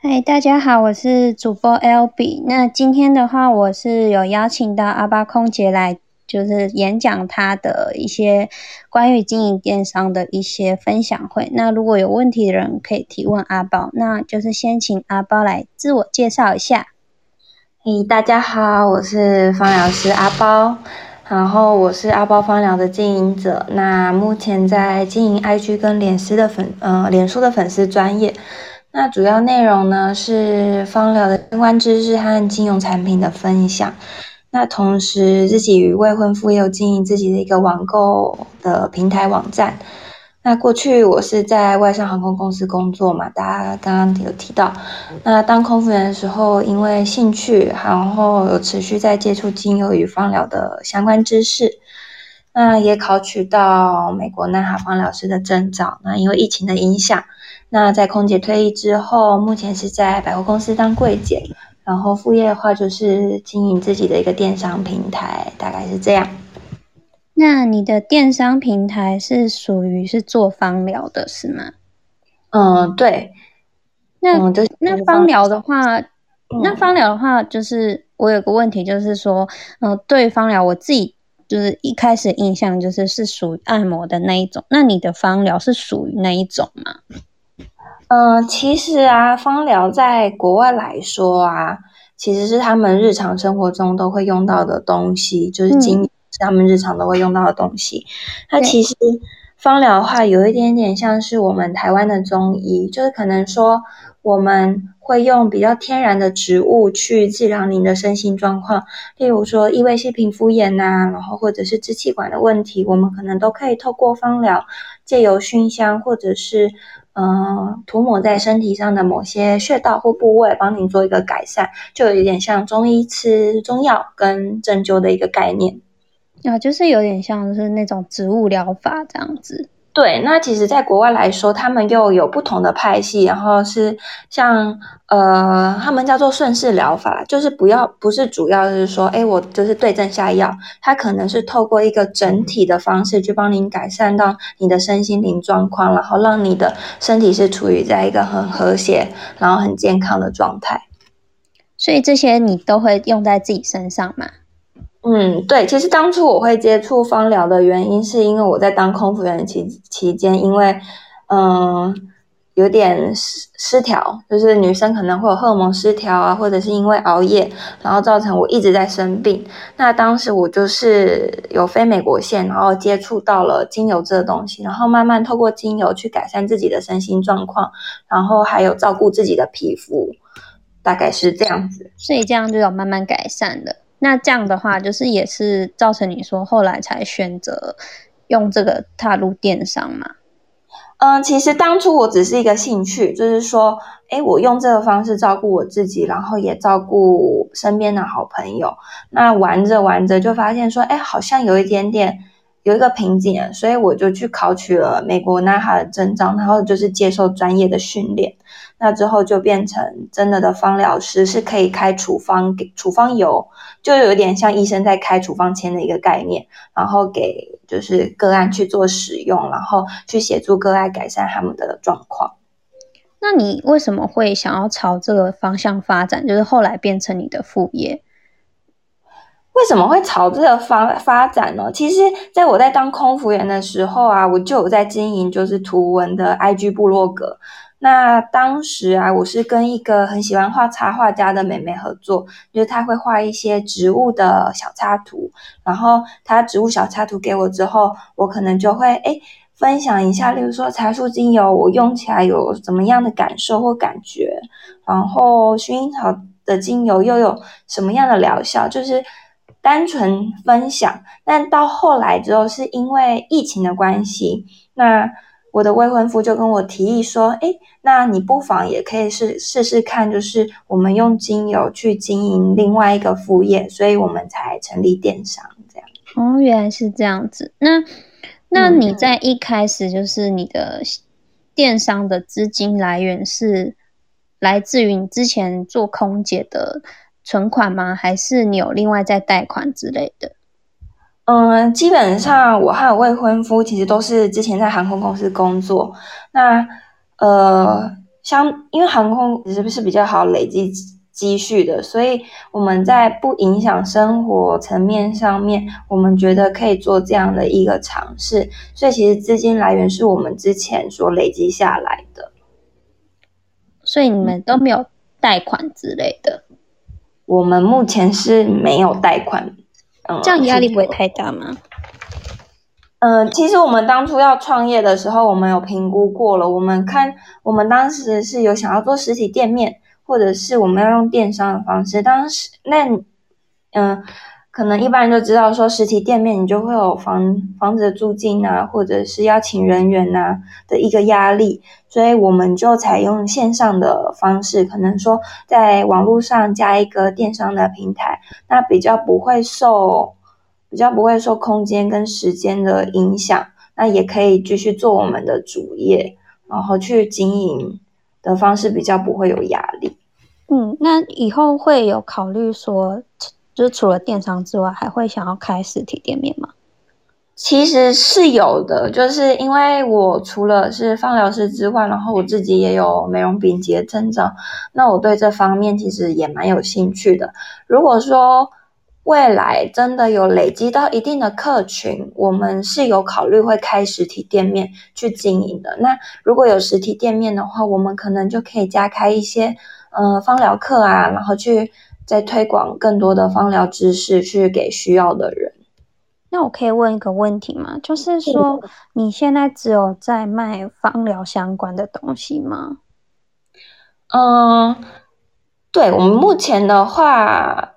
嗨，大家好，我是主播 L B。那今天的话，我是有邀请到阿巴空姐来，就是演讲她的一些关于经营电商的一些分享会。那如果有问题的人可以提问阿包，那就是先请阿包来自我介绍一下。嘿，大家好，我是芳疗师阿包，然后我是阿包芳疗的经营者。那目前在经营 IG 跟脸书的粉，呃，脸书的粉丝专业。那主要内容呢是芳疗的相关知识和金融产品的分享。那同时自己与未婚夫也有经营自己的一个网购的平台网站。那过去我是在外商航空公司工作嘛，大家刚刚有提到。那当空服员的时候，因为兴趣，然后有持续在接触精油与芳疗的相关知识。那也考取到美国南哈芳疗师的证照。那因为疫情的影响。那在空姐退役之后，目前是在百货公司当柜姐，然后副业的话就是经营自己的一个电商平台，大概是这样。那你的电商平台是属于是做芳疗的，是吗？嗯，对。那那芳疗的话，那芳疗的话，就是我有个问题，就是说，嗯，对芳疗，我自己就是一开始印象就是是属于按摩的那一种。那你的芳疗是属于那一种吗？嗯，其实啊，芳疗在国外来说啊，其实是他们日常生活中都会用到的东西，就是精是他们日常都会用到的东西。那其实芳疗的话，有一点点像是我们台湾的中医，就是可能说我们会用比较天然的植物去治疗您的身心状况，例如说异位性皮肤炎呐，然后或者是支气管的问题，我们可能都可以透过芳疗，借由熏香或者是。嗯，涂抹在身体上的某些穴道或部位，帮你做一个改善，就有点像中医吃中药跟针灸的一个概念啊，就是有点像是那种植物疗法这样子。对，那其实，在国外来说，他们又有不同的派系，然后是像呃，他们叫做顺势疗法，就是不要不是主要就是说，哎，我就是对症下药，它可能是透过一个整体的方式去帮您改善到你的身心灵状况，然后让你的身体是处于在一个很和谐，然后很健康的状态。所以这些你都会用在自己身上吗？嗯，对，其实当初我会接触芳疗的原因，是因为我在当空服员期期间，因为嗯有点失失调，就是女生可能会有荷尔蒙失调啊，或者是因为熬夜，然后造成我一直在生病。那当时我就是有飞美国线，然后接触到了精油这个东西，然后慢慢透过精油去改善自己的身心状况，然后还有照顾自己的皮肤，大概是这样子。所以这样就有慢慢改善的。那这样的话，就是也是造成你说后来才选择用这个踏入电商嘛？嗯，其实当初我只是一个兴趣，就是说，哎，我用这个方式照顾我自己，然后也照顾身边的好朋友。那玩着玩着就发现说，哎，好像有一点点有一个瓶颈，所以我就去考取了美国 NAHA 的证章，然后就是接受专业的训练。那之后就变成真的的芳疗师，是可以开处方给处方油，就有点像医生在开处方签的一个概念，然后给就是个案去做使用，然后去协助个案改善他们的状况。那你为什么会想要朝这个方向发展？就是后来变成你的副业？为什么会朝这个方发展呢？其实，在我在当空服员的时候啊，我就有在经营就是图文的 IG 部落格。那当时啊，我是跟一个很喜欢画插画家的妹妹合作，就是她会画一些植物的小插图，然后她植物小插图给我之后，我可能就会哎分享一下，例如说茶树精油我用起来有怎么样的感受或感觉，然后薰衣草的精油又有什么样的疗效，就是单纯分享。但到后来之后，是因为疫情的关系，那。我的未婚夫就跟我提议说：“哎，那你不妨也可以试试试看，就是我们用精油去经营另外一个副业，所以我们才成立电商这样。”哦，原来是这样子。那那你在一开始就是你的电商的资金来源是来自于你之前做空姐的存款吗？还是你有另外再贷款之类的？嗯，基本上我和未婚夫其实都是之前在航空公司工作。那呃，相因为航空其实是比较好累积积蓄的，所以我们在不影响生活层面上面，我们觉得可以做这样的一个尝试。所以其实资金来源是我们之前所累积下来的。所以你们都没有贷款之类的？我们目前是没有贷款。嗯，这样压力不会太大吗？嗯，其实我们当初要创业的时候，我们有评估过了。我们看，我们当时是有想要做实体店面。或者是我们要用电商的方式，当时那嗯，可能一般人都知道说实体店面你就会有房房子的租金啊，或者是要请人员呐的一个压力，所以我们就采用线上的方式，可能说在网络上加一个电商的平台，那比较不会受比较不会受空间跟时间的影响，那也可以继续做我们的主业，然后去经营。的方式比较不会有压力。嗯，那以后会有考虑说，就是除了电商之外，还会想要开实体店面吗？其实是有的，就是因为我除了是放疗师之外，然后我自己也有美容丙级的证照，那我对这方面其实也蛮有兴趣的。如果说未来真的有累积到一定的客群，我们是有考虑会开实体店面去经营的。那如果有实体店面的话，我们可能就可以加开一些呃芳疗课啊，然后去再推广更多的芳疗知识去给需要的人。那我可以问一个问题吗？就是说你现在只有在卖芳疗相关的东西吗？嗯，对，我们目前的话。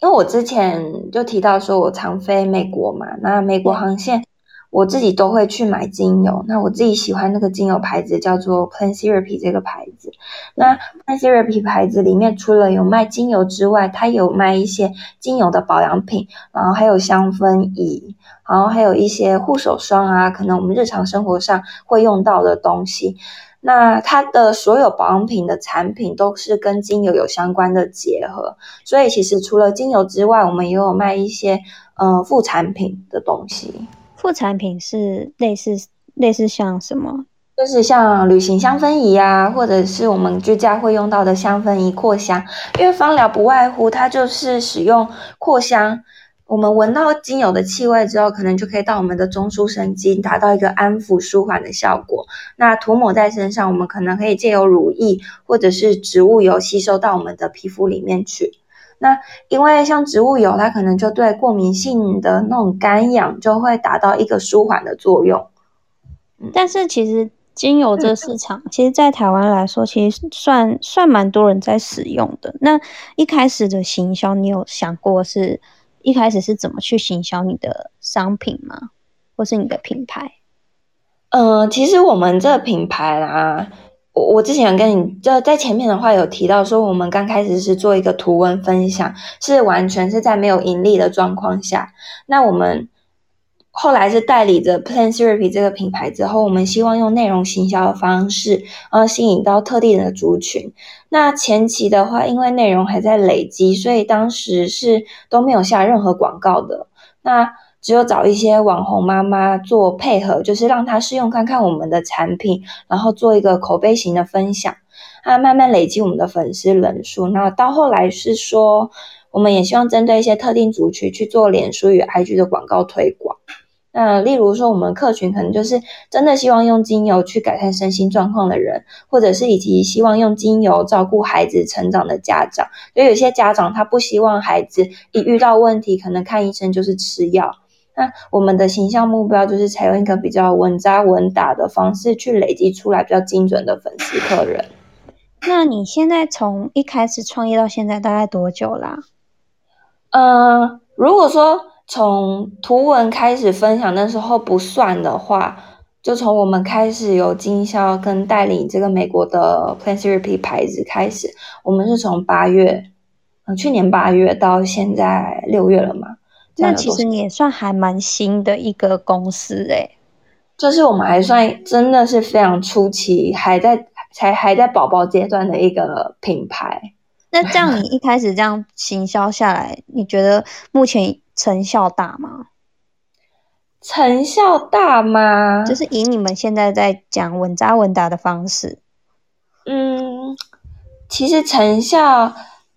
因为我之前就提到说，我常飞美国嘛，那美国航线我自己都会去买精油。那我自己喜欢那个精油牌子叫做 Plant Therapy 这个牌子。那 Plant Therapy 牌子里面除了有卖精油之外，它有卖一些精油的保养品，然后还有香氛仪，然后还有一些护手霜啊，可能我们日常生活上会用到的东西。那它的所有保养品的产品都是跟精油有相关的结合，所以其实除了精油之外，我们也有卖一些呃副产品的东西。副产品是类似类似像什么？就是像旅行香氛仪啊，或者是我们居家会用到的香氛仪扩香，因为芳疗不外乎它就是使用扩香。我们闻到精油的气味之后，可能就可以到我们的中枢神经，达到一个安抚舒缓的效果。那涂抹在身上，我们可能可以借由乳液或者是植物油吸收到我们的皮肤里面去。那因为像植物油，它可能就对过敏性的那种干痒就会达到一个舒缓的作用。但是其实精油这市场，其实在台湾来说，其实算算蛮多人在使用的。那一开始的行销，你有想过是？一开始是怎么去行销你的商品吗？或是你的品牌？呃，其实我们这品牌啦，我我之前跟你就在前面的话有提到说，我们刚开始是做一个图文分享，是完全是在没有盈利的状况下。那我们后来是代理着 Plan Therapy 这个品牌之后，我们希望用内容行销的方式，然后吸引到特定的族群。那前期的话，因为内容还在累积，所以当时是都没有下任何广告的。那只有找一些网红妈妈做配合，就是让她试用看看我们的产品，然后做一个口碑型的分享，啊，慢慢累积我们的粉丝人数。那到后来是说，我们也希望针对一些特定族群去做脸书与 IG 的广告推广。那例如说，我们客群可能就是真的希望用精油去改善身心状况的人，或者是以及希望用精油照顾孩子成长的家长。所以有些家长他不希望孩子一遇到问题，可能看医生就是吃药。那我们的形象目标就是采用一个比较稳扎稳打的方式，去累积出来比较精准的粉丝客人。那你现在从一开始创业到现在大概多久啦？嗯，如果说。从图文开始分享那时候不算的话，就从我们开始有经销跟代理这个美国的 Plant Therapy 牌子开始，我们是从八月，嗯，去年八月到现在六月了嘛。那其实你也算还蛮新的一个公司诶，就是我们还算真的是非常初期，还在才还在宝宝阶段的一个品牌。那这样你一开始这样行销下来，你觉得目前？成效大吗？成效大吗？就是以你们现在在讲稳扎稳打的方式，嗯，其实成效，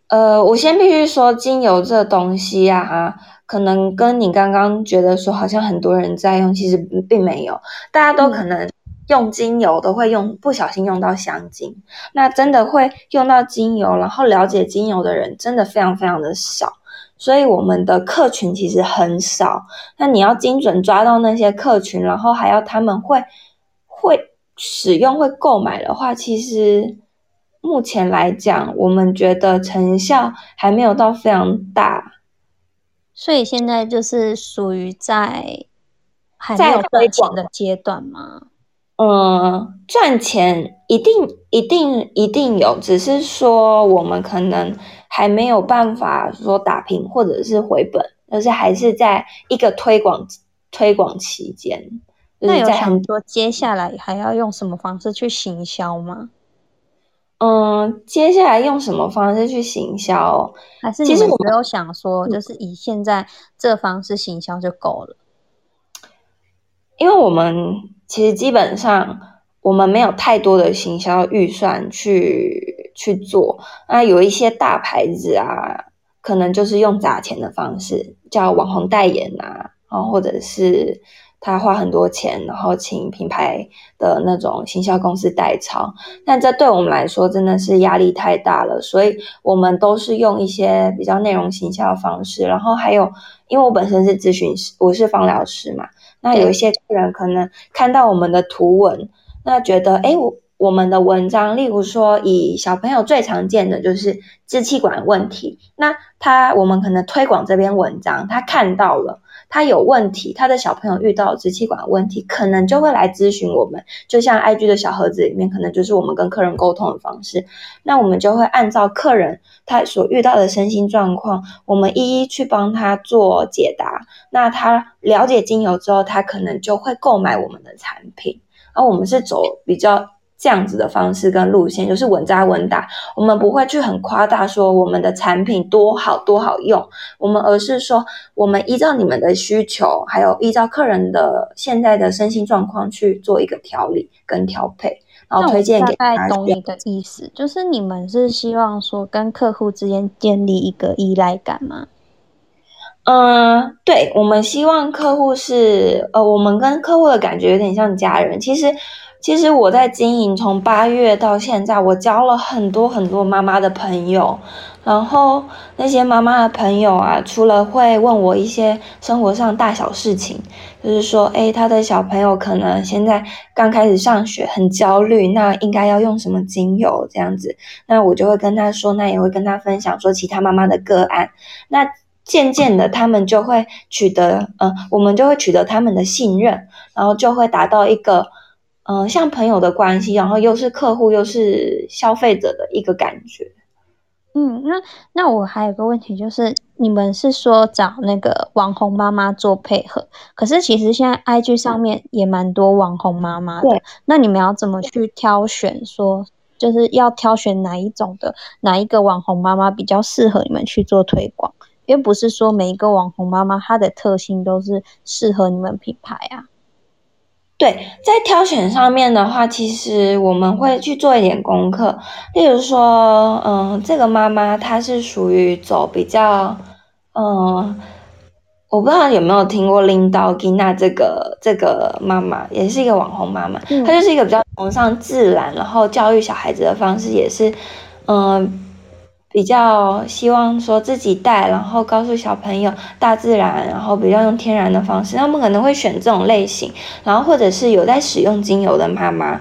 呃，我先必须说，精油这东西啊，可能跟你刚刚觉得说好像很多人在用，其实并没有，大家都可能用精油都会用，不小心用到香精，那真的会用到精油，然后了解精油的人真的非常非常的少。所以我们的客群其实很少，那你要精准抓到那些客群，然后还要他们会会使用、会购买的话，其实目前来讲，我们觉得成效还没有到非常大。所以现在就是属于在还没有推广的阶段吗？嗯，赚钱一定一定一定有，只是说我们可能。还没有办法说打平或者是回本，而是还是在一个推广推广期间。那有想说接下来还要用什么方式去行销吗？嗯，接下来用什么方式去行销？还是其实我没有想说，就是以现在这方式行销就够了。因为我们其实基本上我们没有太多的行销预算去。去做那有一些大牌子啊，可能就是用砸钱的方式，叫网红代言啊，然后或者是他花很多钱，然后请品牌的那种行销公司代操。但这对我们来说真的是压力太大了，所以我们都是用一些比较内容行销的方式。然后还有，因为我本身是咨询师，我是芳疗师嘛，那有一些客人可能看到我们的图文，那觉得哎我。我们的文章，例如说，以小朋友最常见的就是支气管问题，那他我们可能推广这篇文章，他看到了他有问题，他的小朋友遇到支气管问题，可能就会来咨询我们，就像 IG 的小盒子里面，可能就是我们跟客人沟通的方式，那我们就会按照客人他所遇到的身心状况，我们一一去帮他做解答。那他了解精油之后，他可能就会购买我们的产品，而我们是走比较。这样子的方式跟路线就是稳扎稳打，我们不会去很夸大说我们的产品多好多好用，我们而是说我们依照你们的需求，还有依照客人的现在的身心状况去做一个调理跟调配，然后推荐给大家。懂你的意思，就是你们是希望说跟客户之间建立一个依赖感吗？嗯，对，我们希望客户是呃，我们跟客户的感觉有点像家人，其实。其实我在经营，从八月到现在，我交了很多很多妈妈的朋友。然后那些妈妈的朋友啊，除了会问我一些生活上大小事情，就是说，诶，他的小朋友可能现在刚开始上学，很焦虑，那应该要用什么精油这样子？那我就会跟他说，那也会跟他分享说其他妈妈的个案。那渐渐的，他们就会取得，嗯，我们就会取得他们的信任，然后就会达到一个。嗯，像朋友的关系，然后又是客户，又是消费者的一个感觉。嗯，那那我还有个问题，就是你们是说找那个网红妈妈做配合，可是其实现在 IG 上面也蛮多网红妈妈的。那你们要怎么去挑选？说就是要挑选哪一种的，哪一个网红妈妈比较适合你们去做推广？因为不是说每一个网红妈妈她的特性都是适合你们品牌啊。对，在挑选上面的话，其实我们会去做一点功课。例如说，嗯，这个妈妈她是属于走比较，嗯，我不知道有没有听过林道吉娜这个这个妈妈，也是一个网红妈妈，她就是一个比较崇尚自然，然后教育小孩子的方式也是，嗯。比较希望说自己带，然后告诉小朋友大自然，然后比较用天然的方式，他们可能会选这种类型。然后或者是有在使用精油的妈妈，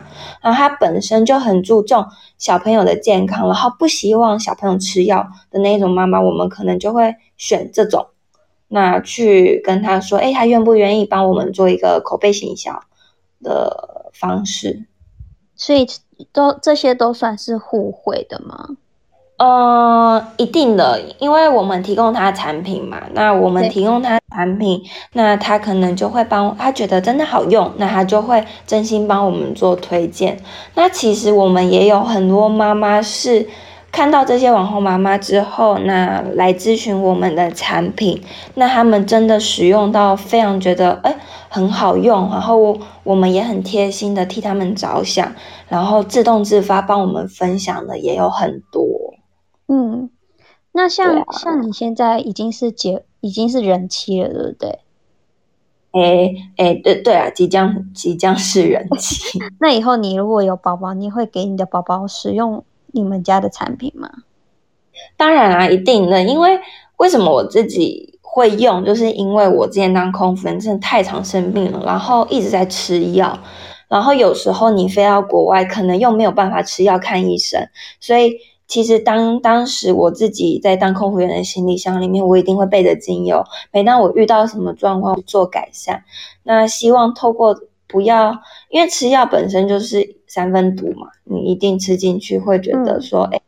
然后她本身就很注重小朋友的健康，然后不希望小朋友吃药的那种妈妈，我们可能就会选这种，那去跟他说，哎，他愿不愿意帮我们做一个口碑行销的方式？所以都这些都算是互惠的吗？呃，一定的，因为我们提供他产品嘛，那我们提供他产品，那他可能就会帮他觉得真的好用，那他就会真心帮我们做推荐。那其实我们也有很多妈妈是看到这些网红妈妈之后，那来咨询我们的产品，那他们真的使用到非常觉得哎很好用，然后我们也很贴心的替他们着想，然后自动自发帮我们分享的也有很多。嗯，那像像你现在已经是结已经是人妻了，对不对？哎哎，对对啊，即将即将是人妻。那以后你如果有宝宝，你会给你的宝宝使用你们家的产品吗？当然啊，一定的。因为为什么我自己会用，就是因为我之前当空服人真的太常生病了，然后一直在吃药，然后有时候你飞到国外，可能又没有办法吃药看医生，所以。其实当当时我自己在当空服员的行李箱里面，我一定会备着精油。每当我遇到什么状况做改善，那希望透过不要，因为吃药本身就是三分毒嘛，你一定吃进去会觉得说，哎。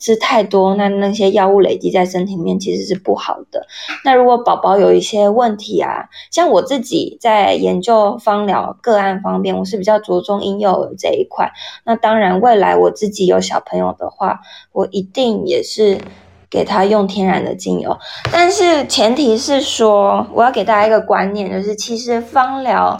吃太多，那那些药物累积在身体里面其实是不好的。那如果宝宝有一些问题啊，像我自己在研究芳疗个案方面，我是比较着重婴幼儿这一块。那当然，未来我自己有小朋友的话，我一定也是给他用天然的精油。但是前提是说，我要给大家一个观念，就是其实芳疗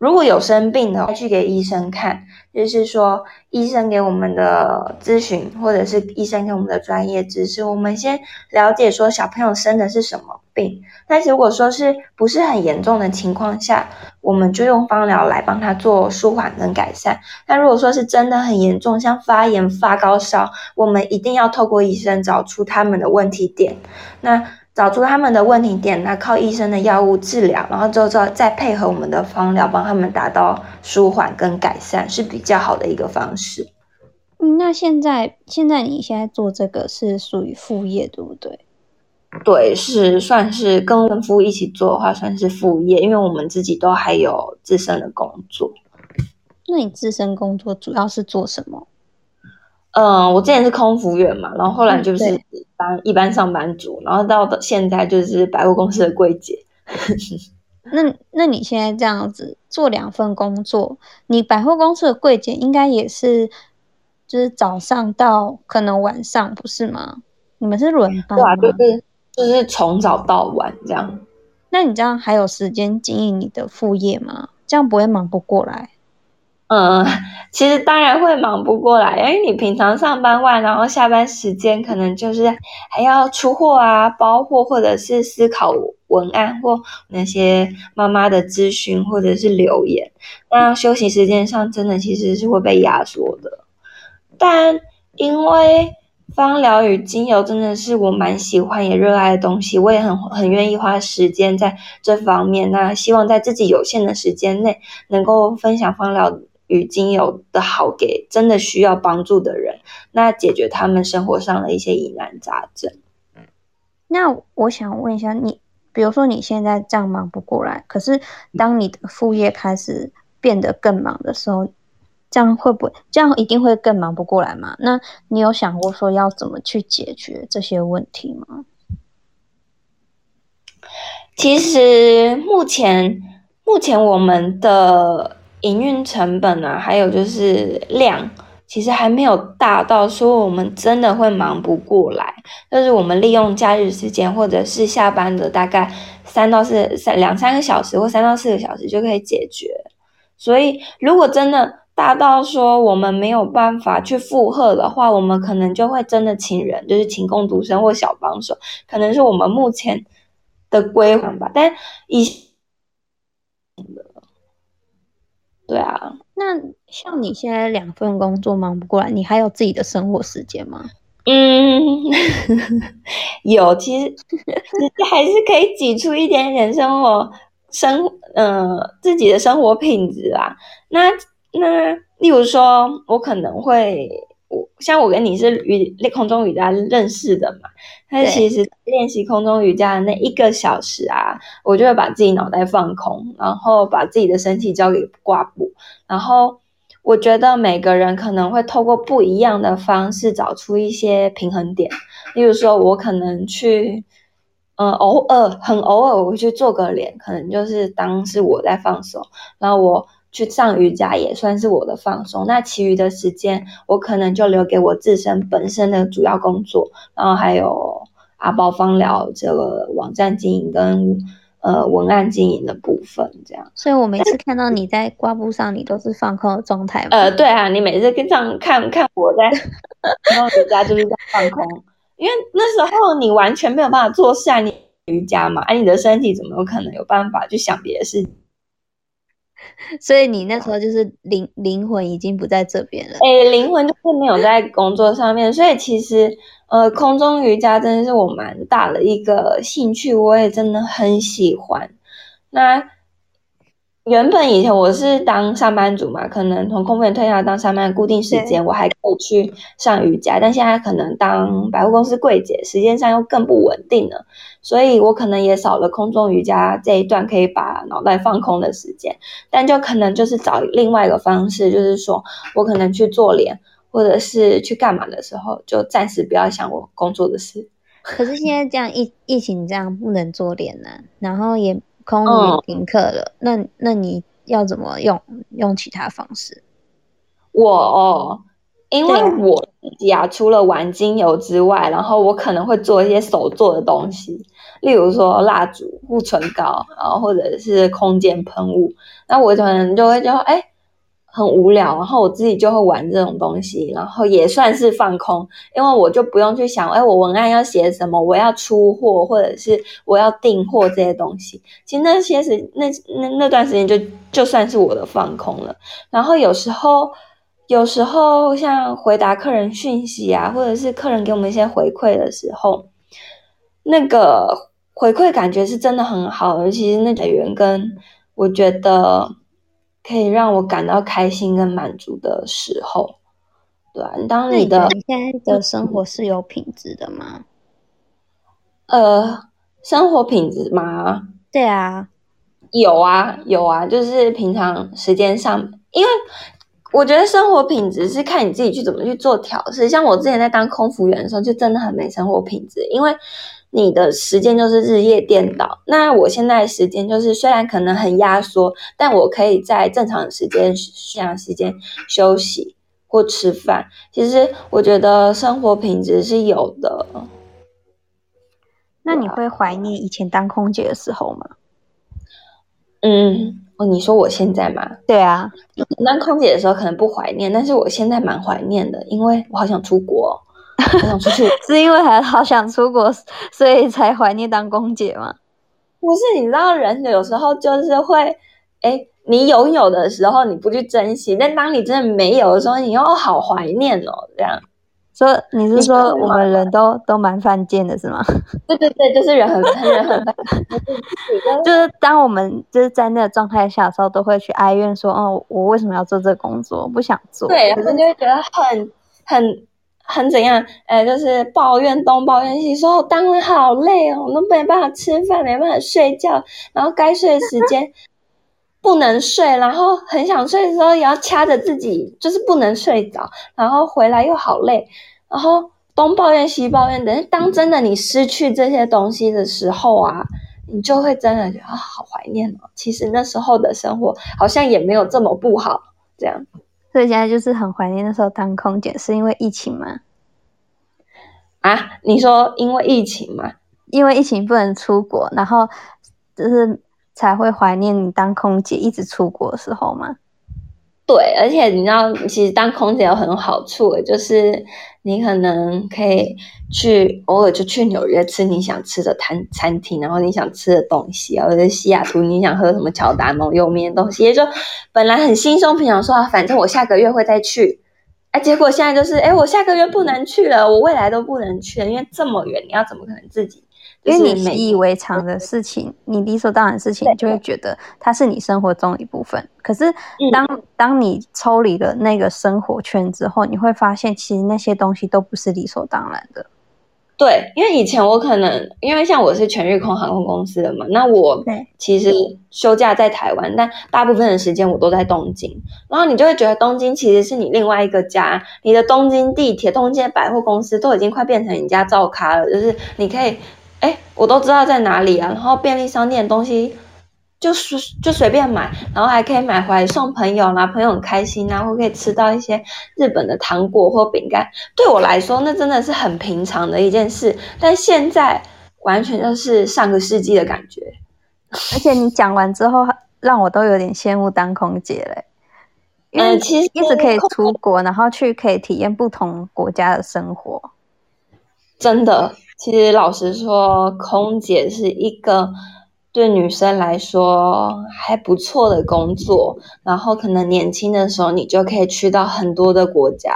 如果有生病的，去给医生看。就是说，医生给我们的咨询，或者是医生给我们的专业知识，我们先了解说小朋友生的是什么病。那如果说是不是很严重的情况下，我们就用芳疗来帮他做舒缓跟改善。那如果说是真的很严重，像发炎、发高烧，我们一定要透过医生找出他们的问题点。那找出他们的问题点，那靠医生的药物治疗，然后之后再再配合我们的方疗，帮他们达到舒缓跟改善，是比较好的一个方式。嗯，那现在现在你现在做这个是属于副业，对不对？对，是算是跟夫一起做的话，算是副业，因为我们自己都还有自身的工作。那你自身工作主要是做什么？嗯，我之前是空服员嘛，然后后来就是当一般上班族，然后到现在就是百货公司的柜姐。那那你现在这样子做两份工作，你百货公司的柜姐应该也是就是早上到可能晚上不是吗？你们是轮班吗？对啊，就是就是从早到晚这样。那你这样还有时间经营你的副业吗？这样不会忙不过来？嗯，其实当然会忙不过来，因为你平常上班外，然后下班时间可能就是还要出货啊、包货，或者是思考文案或那些妈妈的咨询或者是留言。那休息时间上，真的其实是会被压缩的。但因为芳疗与精油真的是我蛮喜欢也热爱的东西，我也很很愿意花时间在这方面。那希望在自己有限的时间内，能够分享芳疗。与精油的好给真的需要帮助的人，那解决他们生活上的一些疑难杂症。那我想问一下你，比如说你现在这样忙不过来，可是当你的副业开始变得更忙的时候，这样会不会这样一定会更忙不过来吗？那你有想过说要怎么去解决这些问题吗？其实目前目前我们的。营运成本啊，还有就是量，其实还没有大到说我们真的会忙不过来。就是我们利用假日时间或者是下班的大概三到四三两三个小时或三到四个小时就可以解决。所以如果真的大到说我们没有办法去负荷的话，我们可能就会真的请人，就是请工读生或小帮手，可能是我们目前的规划吧。但以对啊，那像你现在两份工作忙不过来，你还有自己的生活时间吗？嗯，有，其实其实还是可以挤出一点点生活生，呃，自己的生活品质啊。那那，例如说，我可能会。我像我跟你是瑜空中瑜伽认识的嘛，但其实练习空中瑜伽的那一个小时啊，我就会把自己脑袋放空，然后把自己的身体交给挂布，然后我觉得每个人可能会透过不一样的方式找出一些平衡点，例如说我可能去，嗯，偶尔很偶尔我会去做个脸，可能就是当是我在放松，然后我。去上瑜伽也算是我的放松。那其余的时间，我可能就留给我自身本身的主要工作，然后还有阿宝方疗这个网站经营跟呃文案经营的部分，这样。所以我每次看到你在挂布上，你都是放空的状态吗？呃，对啊，你每次跟上看看我在然后瑜伽就是在放空，因为那时候你完全没有办法做事啊，你瑜伽嘛，哎，你的身体怎么有可能有办法去想别的事？所以你那时候就是灵灵魂已经不在这边了。哎，灵魂就是没有在工作上面，所以其实呃，空中瑜伽真的是我蛮大的一个兴趣，我也真的很喜欢。那原本以前我是当上班族嘛，可能从空服员退下来当上班固定时间，我还可以去上瑜伽。但现在可能当百货公司柜姐，时间上又更不稳定了，所以我可能也少了空中瑜伽这一段可以把脑袋放空的时间。但就可能就是找另外一个方式，就是说我可能去做脸，或者是去干嘛的时候，就暂时不要想我工作的事。可是现在这样疫疫情这样不能做脸呢，然后也。空余停课了，那那你要怎么用用其他方式？我哦，因为我自己啊，除了玩精油之外，然后我可能会做一些手做的东西，例如说蜡烛、护唇膏，然后或者是空间喷雾，那我可能就会就哎。很无聊，然后我自己就会玩这种东西，然后也算是放空，因为我就不用去想，哎，我文案要写什么，我要出货或者是我要订货这些东西。其实那些时那那那段时间就就算是我的放空了。然后有时候有时候像回答客人讯息啊，或者是客人给我们一些回馈的时候，那个回馈感觉是真的很好，尤其是那点员跟我觉得。可以让我感到开心跟满足的时候，对啊，当你的你现在的生活是有品质的吗？呃，生活品质吗？对啊，有啊，有啊，就是平常时间上，因为我觉得生活品质是看你自己去怎么去做调试。像我之前在当空服员的时候，就真的很没生活品质，因为。你的时间就是日夜颠倒。那我现在时间就是虽然可能很压缩，但我可以在正常的时间、这样时间休息或吃饭。其实我觉得生活品质是有的。那你会怀念以前当空姐的时候吗？嗯，哦，你说我现在吗？对啊，当空姐的时候可能不怀念，但是我现在蛮怀念的，因为我好想出国。想出去是因为还好想出国，所以才怀念当空姐吗？不是，你知道人有时候就是会，哎，你拥有的时候你不去珍惜，但当你真的没有的时候，你又好怀念哦。这样，说你是说我们人都都蛮犯贱的是吗？对对对，就是人很人很犯 就是当我们就是在那个状态下的时候，都会去哀怨说，哦，我为什么要做这个工作？我不想做。对，然后就会觉得很很。很怎样？哎，就是抱怨东抱怨西，说我当了好累哦，我都没办法吃饭，没办法睡觉，然后该睡的时间 不能睡，然后很想睡的时候也要掐着自己，就是不能睡着，然后回来又好累，然后东抱怨西抱怨。等当真的你失去这些东西的时候啊，你就会真的觉得好怀念哦。其实那时候的生活好像也没有这么不好，这样。所以现在就是很怀念那时候当空姐，是因为疫情吗？啊，你说因为疫情吗？因为疫情不能出国，然后就是才会怀念你当空姐一直出国的时候吗？对，而且你知道，其实当空姐有很多好处，就是你可能可以去偶尔就去纽约吃你想吃的餐餐厅，然后你想吃的东西，或者西雅图你想喝什么乔达浓有名的东西，也就本来很轻松平常说啊，反正我下个月会再去，哎，结果现在就是，哎，我下个月不能去了，我未来都不能去了，因为这么远，你要怎么可能自己？因为你习以为常的事情，你理所当然的事情，就会觉得它是你生活中一部分。可是，当当你抽离了那个生活圈之后，你会发现，其实那些东西都不是理所当然的。对，因为以前我可能，因为像我是全日空航空公司的嘛，那我其实休假在台湾，但大部分的时间我都在东京。然后你就会觉得东京其实是你另外一个家，你的东京地铁、东京百货公司都已经快变成你家照咖了，就是你可以。哎，我都知道在哪里啊！然后便利商店的东西就随就随便买，然后还可以买回来送朋友啦，朋友很开心啊，或可以吃到一些日本的糖果或饼干。对我来说，那真的是很平常的一件事。但现在完全就是上个世纪的感觉。而且你讲完之后，让我都有点羡慕当空姐嘞。因为其实一直可以出国，然后去可以体验不同国家的生活。真的，其实老实说，空姐是一个。对女生来说还不错的工作，然后可能年轻的时候你就可以去到很多的国家，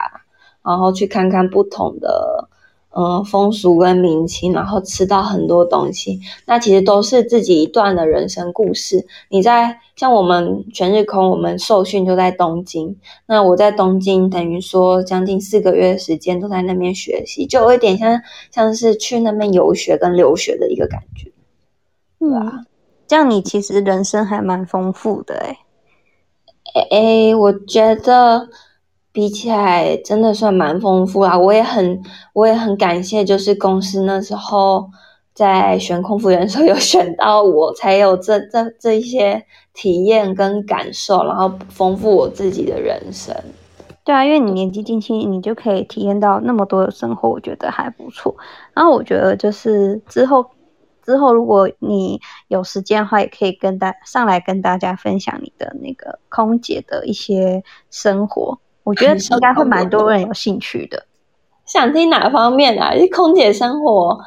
然后去看看不同的嗯风俗跟民情，然后吃到很多东西。那其实都是自己一段的人生故事。你在像我们全日空，我们受训就在东京，那我在东京等于说将近四个月的时间都在那边学习，就有一点像像是去那边游学跟留学的一个感觉。嗯，这样你其实人生还蛮丰富的哎。哎，我觉得比起来真的算蛮丰富啦。我也很，我也很感谢，就是公司那时候在选空服员的时候有选到我，才有这这这一些体验跟感受，然后丰富我自己的人生。对啊，因为你年纪轻轻，你就可以体验到那么多的生活，我觉得还不错。然后我觉得就是之后。之后，如果你有时间的话，也可以跟大上来跟大家分享你的那个空姐的一些生活。我觉得应该会蛮多人有兴趣的。想听哪方面啊？是空姐生活？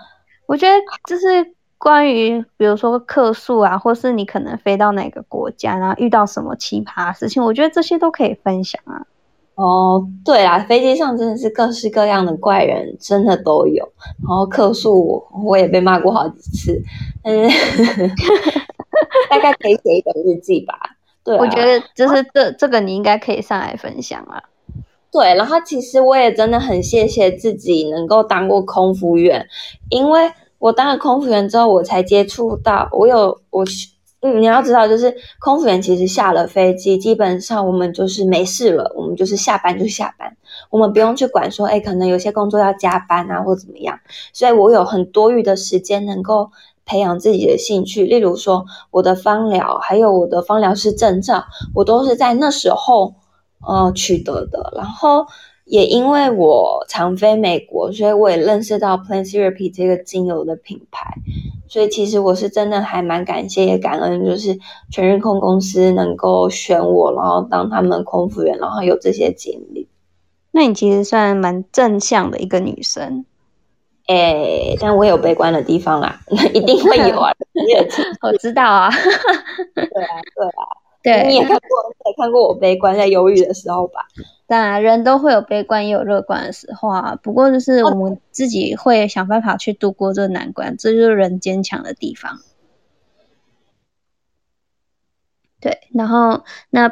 我觉得就是关于，比如说客诉啊，或是你可能飞到哪个国家，然后遇到什么奇葩事情，我觉得这些都可以分享啊。哦，对啊，飞机上真的是各式各样的怪人，真的都有。然后客诉我也被骂过好几次，但是 大概可以写一本日记吧。对，我觉得就是这这个你应该可以上来分享啊。对，然后其实我也真的很谢谢自己能够当过空服员，因为我当了空服员之后，我才接触到我有我。嗯，你要知道，就是空服员其实下了飞机，基本上我们就是没事了，我们就是下班就下班，我们不用去管说，哎，可能有些工作要加班啊，或怎么样。所以我有很多余的时间能够培养自己的兴趣，例如说我的芳疗，还有我的芳疗师证照，我都是在那时候呃取得的。然后也因为我常飞美国，所以我也认识到 Plant Therapy 这个精油的品牌。所以其实我是真的还蛮感谢也感恩，就是全日空公司能够选我，然后当他们空服员，然后有这些经历。那你其实算蛮正向的一个女生，哎，但我有悲观的地方啊，一定会有啊，我知道啊，对啊，对啊，对，你也看过，你也看过我悲观在犹豫的时候吧。当然，人都会有悲观也有乐观的时候啊。不过，就是我们自己会想办法去度过这个难关，这就是人坚强的地方。对，然后那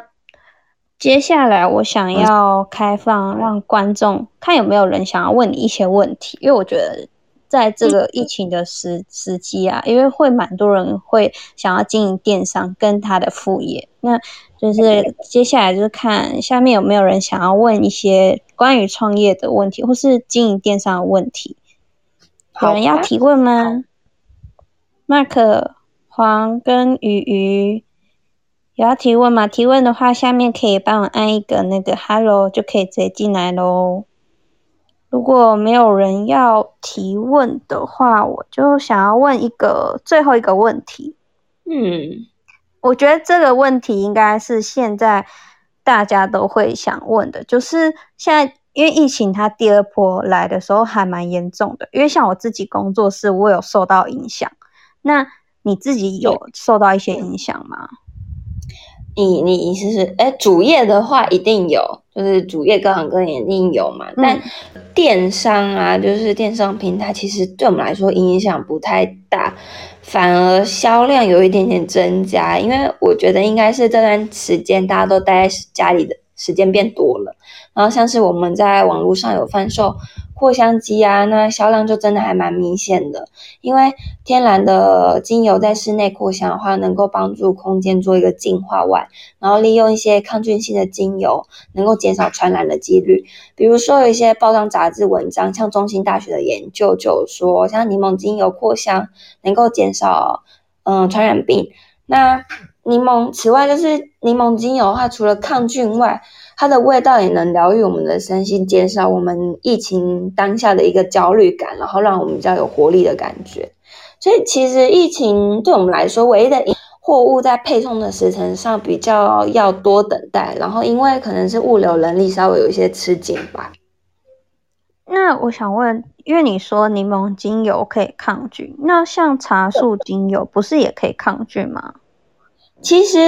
接下来我想要开放，让观众看有没有人想要问你一些问题，因为我觉得在这个疫情的时时机啊，因为会蛮多人会想要经营电商跟他的副业，那。就是接下来就是看下面有没有人想要问一些关于创业的问题，或是经营电商的问题。有人要提问吗？Mark、黄跟鱼鱼有要提问吗？提问的话，下面可以帮我按一个那个 Hello，就可以直接进来喽。如果没有人要提问的话，我就想要问一个最后一个问题。嗯。我觉得这个问题应该是现在大家都会想问的，就是现在因为疫情它第二波来的时候还蛮严重的，因为像我自己工作室，我有受到影响。那你自己有受到一些影响吗？你你意思是，哎，主业的话一定有，就是主业各行各业一定有嘛。但电商啊，就是电商平台，其实对我们来说影响不太大。反而销量有一点点增加，因为我觉得应该是这段时间大家都待在家里的时间变多了，然后像是我们在网络上有贩售。扩香机啊，那销量就真的还蛮明显的。因为天然的精油在室内扩香的话，能够帮助空间做一个净化外，然后利用一些抗菌性的精油，能够减少传染的几率。比如说有一些报章杂志文章，像中兴大学的研究就说，像柠檬精油扩香能够减少嗯传染病。那柠檬，此外就是柠檬精油的话，除了抗菌外，它的味道也能疗愈我们的身心，减少我们疫情当下的一个焦虑感，然后让我们比较有活力的感觉。所以其实疫情对我们来说，唯一的货物在配送的时程上比较要多等待，然后因为可能是物流能力稍微有一些吃紧吧。那我想问，因为你说柠檬精油可以抗菌，那像茶树精油不是也可以抗菌吗？其实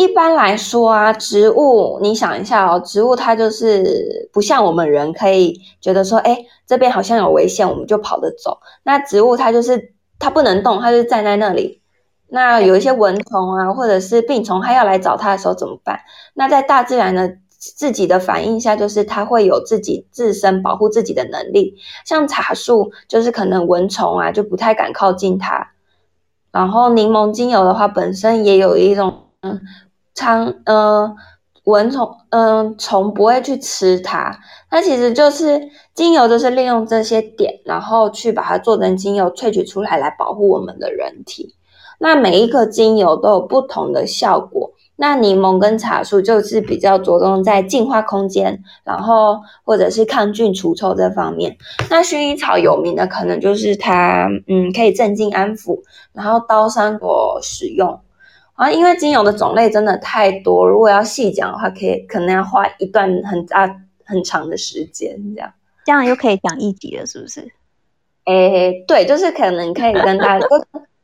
一般来说啊，植物你想一下哦，植物它就是不像我们人可以觉得说，哎，这边好像有危险，我们就跑着走。那植物它就是它不能动，它就站在那里。那有一些蚊虫啊，或者是病虫，它要来找它的时候怎么办？那在大自然的。自己的反应下，就是它会有自己自身保护自己的能力。像茶树，就是可能蚊虫啊就不太敢靠近它。然后柠檬精油的话，本身也有一种嗯苍呃蚊虫嗯虫不会去吃它。它其实就是精油，就是利用这些点，然后去把它做成精油萃取出来，来保护我们的人体。那每一个精油都有不同的效果。那柠檬跟茶树就是比较着重在净化空间，然后或者是抗菌除臭这方面。那薰衣草有名的可能就是它，嗯，可以镇静安抚，然后刀山果使用啊。因为精油的种类真的太多，如果要细讲的话，可以可能要花一段很大很长的时间，这样这样又可以讲一集了，是不是？诶，对，就是可能可以跟大家。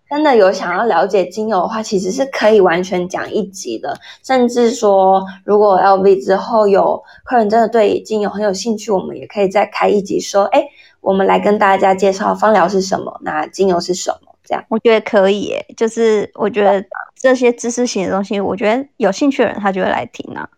真的有想要了解精油的话，其实是可以完全讲一集的。甚至说，如果 L V 之后有客人真的对精油很有兴趣，我们也可以再开一集，说，哎，我们来跟大家介绍芳疗是什么，那精油是什么？这样我觉得可以，诶，就是我觉得这些知识型的东西，我觉得有兴趣的人他就会来听啊。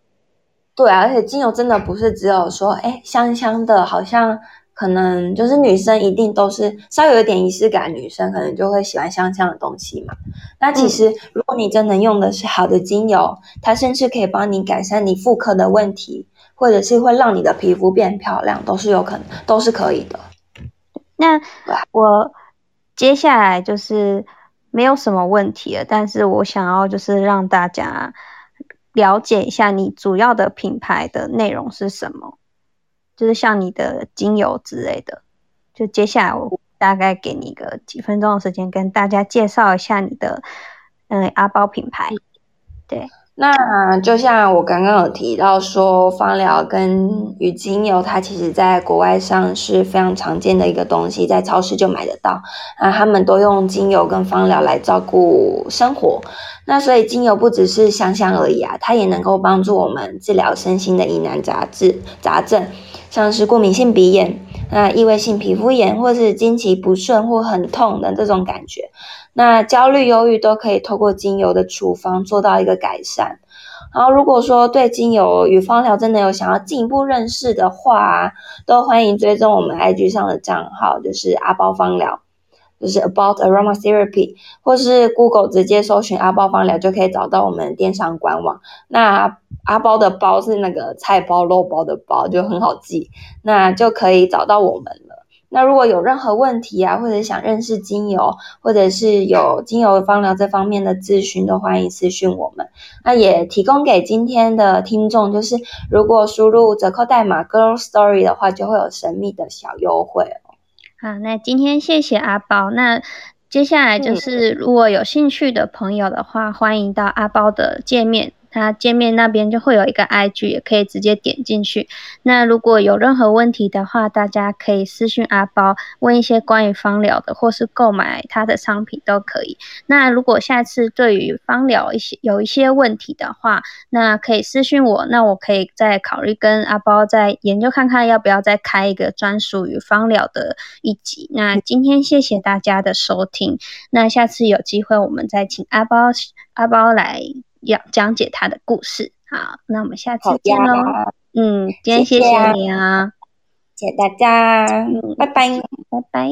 对啊，而且精油真的不是只有说，哎，香香的，好像。可能就是女生一定都是稍微有点仪式感，女生可能就会喜欢香香的东西嘛。那其实如果你真的用的是好的精油，它甚至可以帮你改善你妇科的问题，或者是会让你的皮肤变漂亮，都是有可能，都是可以的。那我接下来就是没有什么问题了，但是我想要就是让大家了解一下你主要的品牌的内容是什么。就是像你的精油之类的，就接下来我大概给你个几分钟的时间，跟大家介绍一下你的嗯阿包品牌。对，那就像我刚刚有提到说，芳疗跟与精油，它其实在国外上是非常常见的一个东西，在超市就买得到。那他们都用精油跟芳疗来照顾生活。那所以精油不只是香香而已啊，它也能够帮助我们治疗身心的疑难杂症杂症。像是过敏性鼻炎、那异位性皮肤炎，或是经期不顺或很痛的这种感觉，那焦虑、忧郁都可以透过精油的处方做到一个改善。然后，如果说对精油与芳疗真的有想要进一步认识的话，都欢迎追踪我们 IG 上的账号，就是阿包芳疗。就是 About Aromatherapy，或是 Google 直接搜寻阿包芳疗就可以找到我们电商官网。那阿包的包是那个菜包肉包的包，就很好记，那就可以找到我们了。那如果有任何问题啊，或者想认识精油，或者是有精油芳疗这方面的咨询，都欢迎私讯我们。那也提供给今天的听众，就是如果输入折扣代码 Girl Story 的话，就会有神秘的小优惠哦。好，那今天谢谢阿包。那接下来就是，如果有兴趣的朋友的话，欢迎到阿包的界面。它界面那边就会有一个 IG，也可以直接点进去。那如果有任何问题的话，大家可以私信阿包问一些关于芳疗的，或是购买他的商品都可以。那如果下次对于芳疗一些有一些问题的话，那可以私信我，那我可以再考虑跟阿包再研究看看要不要再开一个专属于芳疗的一集。那今天谢谢大家的收听，那下次有机会我们再请阿包阿包来。要讲解他的故事，好，那我们下次见喽。嗯，今天谢谢你啊，谢谢大家，拜拜，拜拜。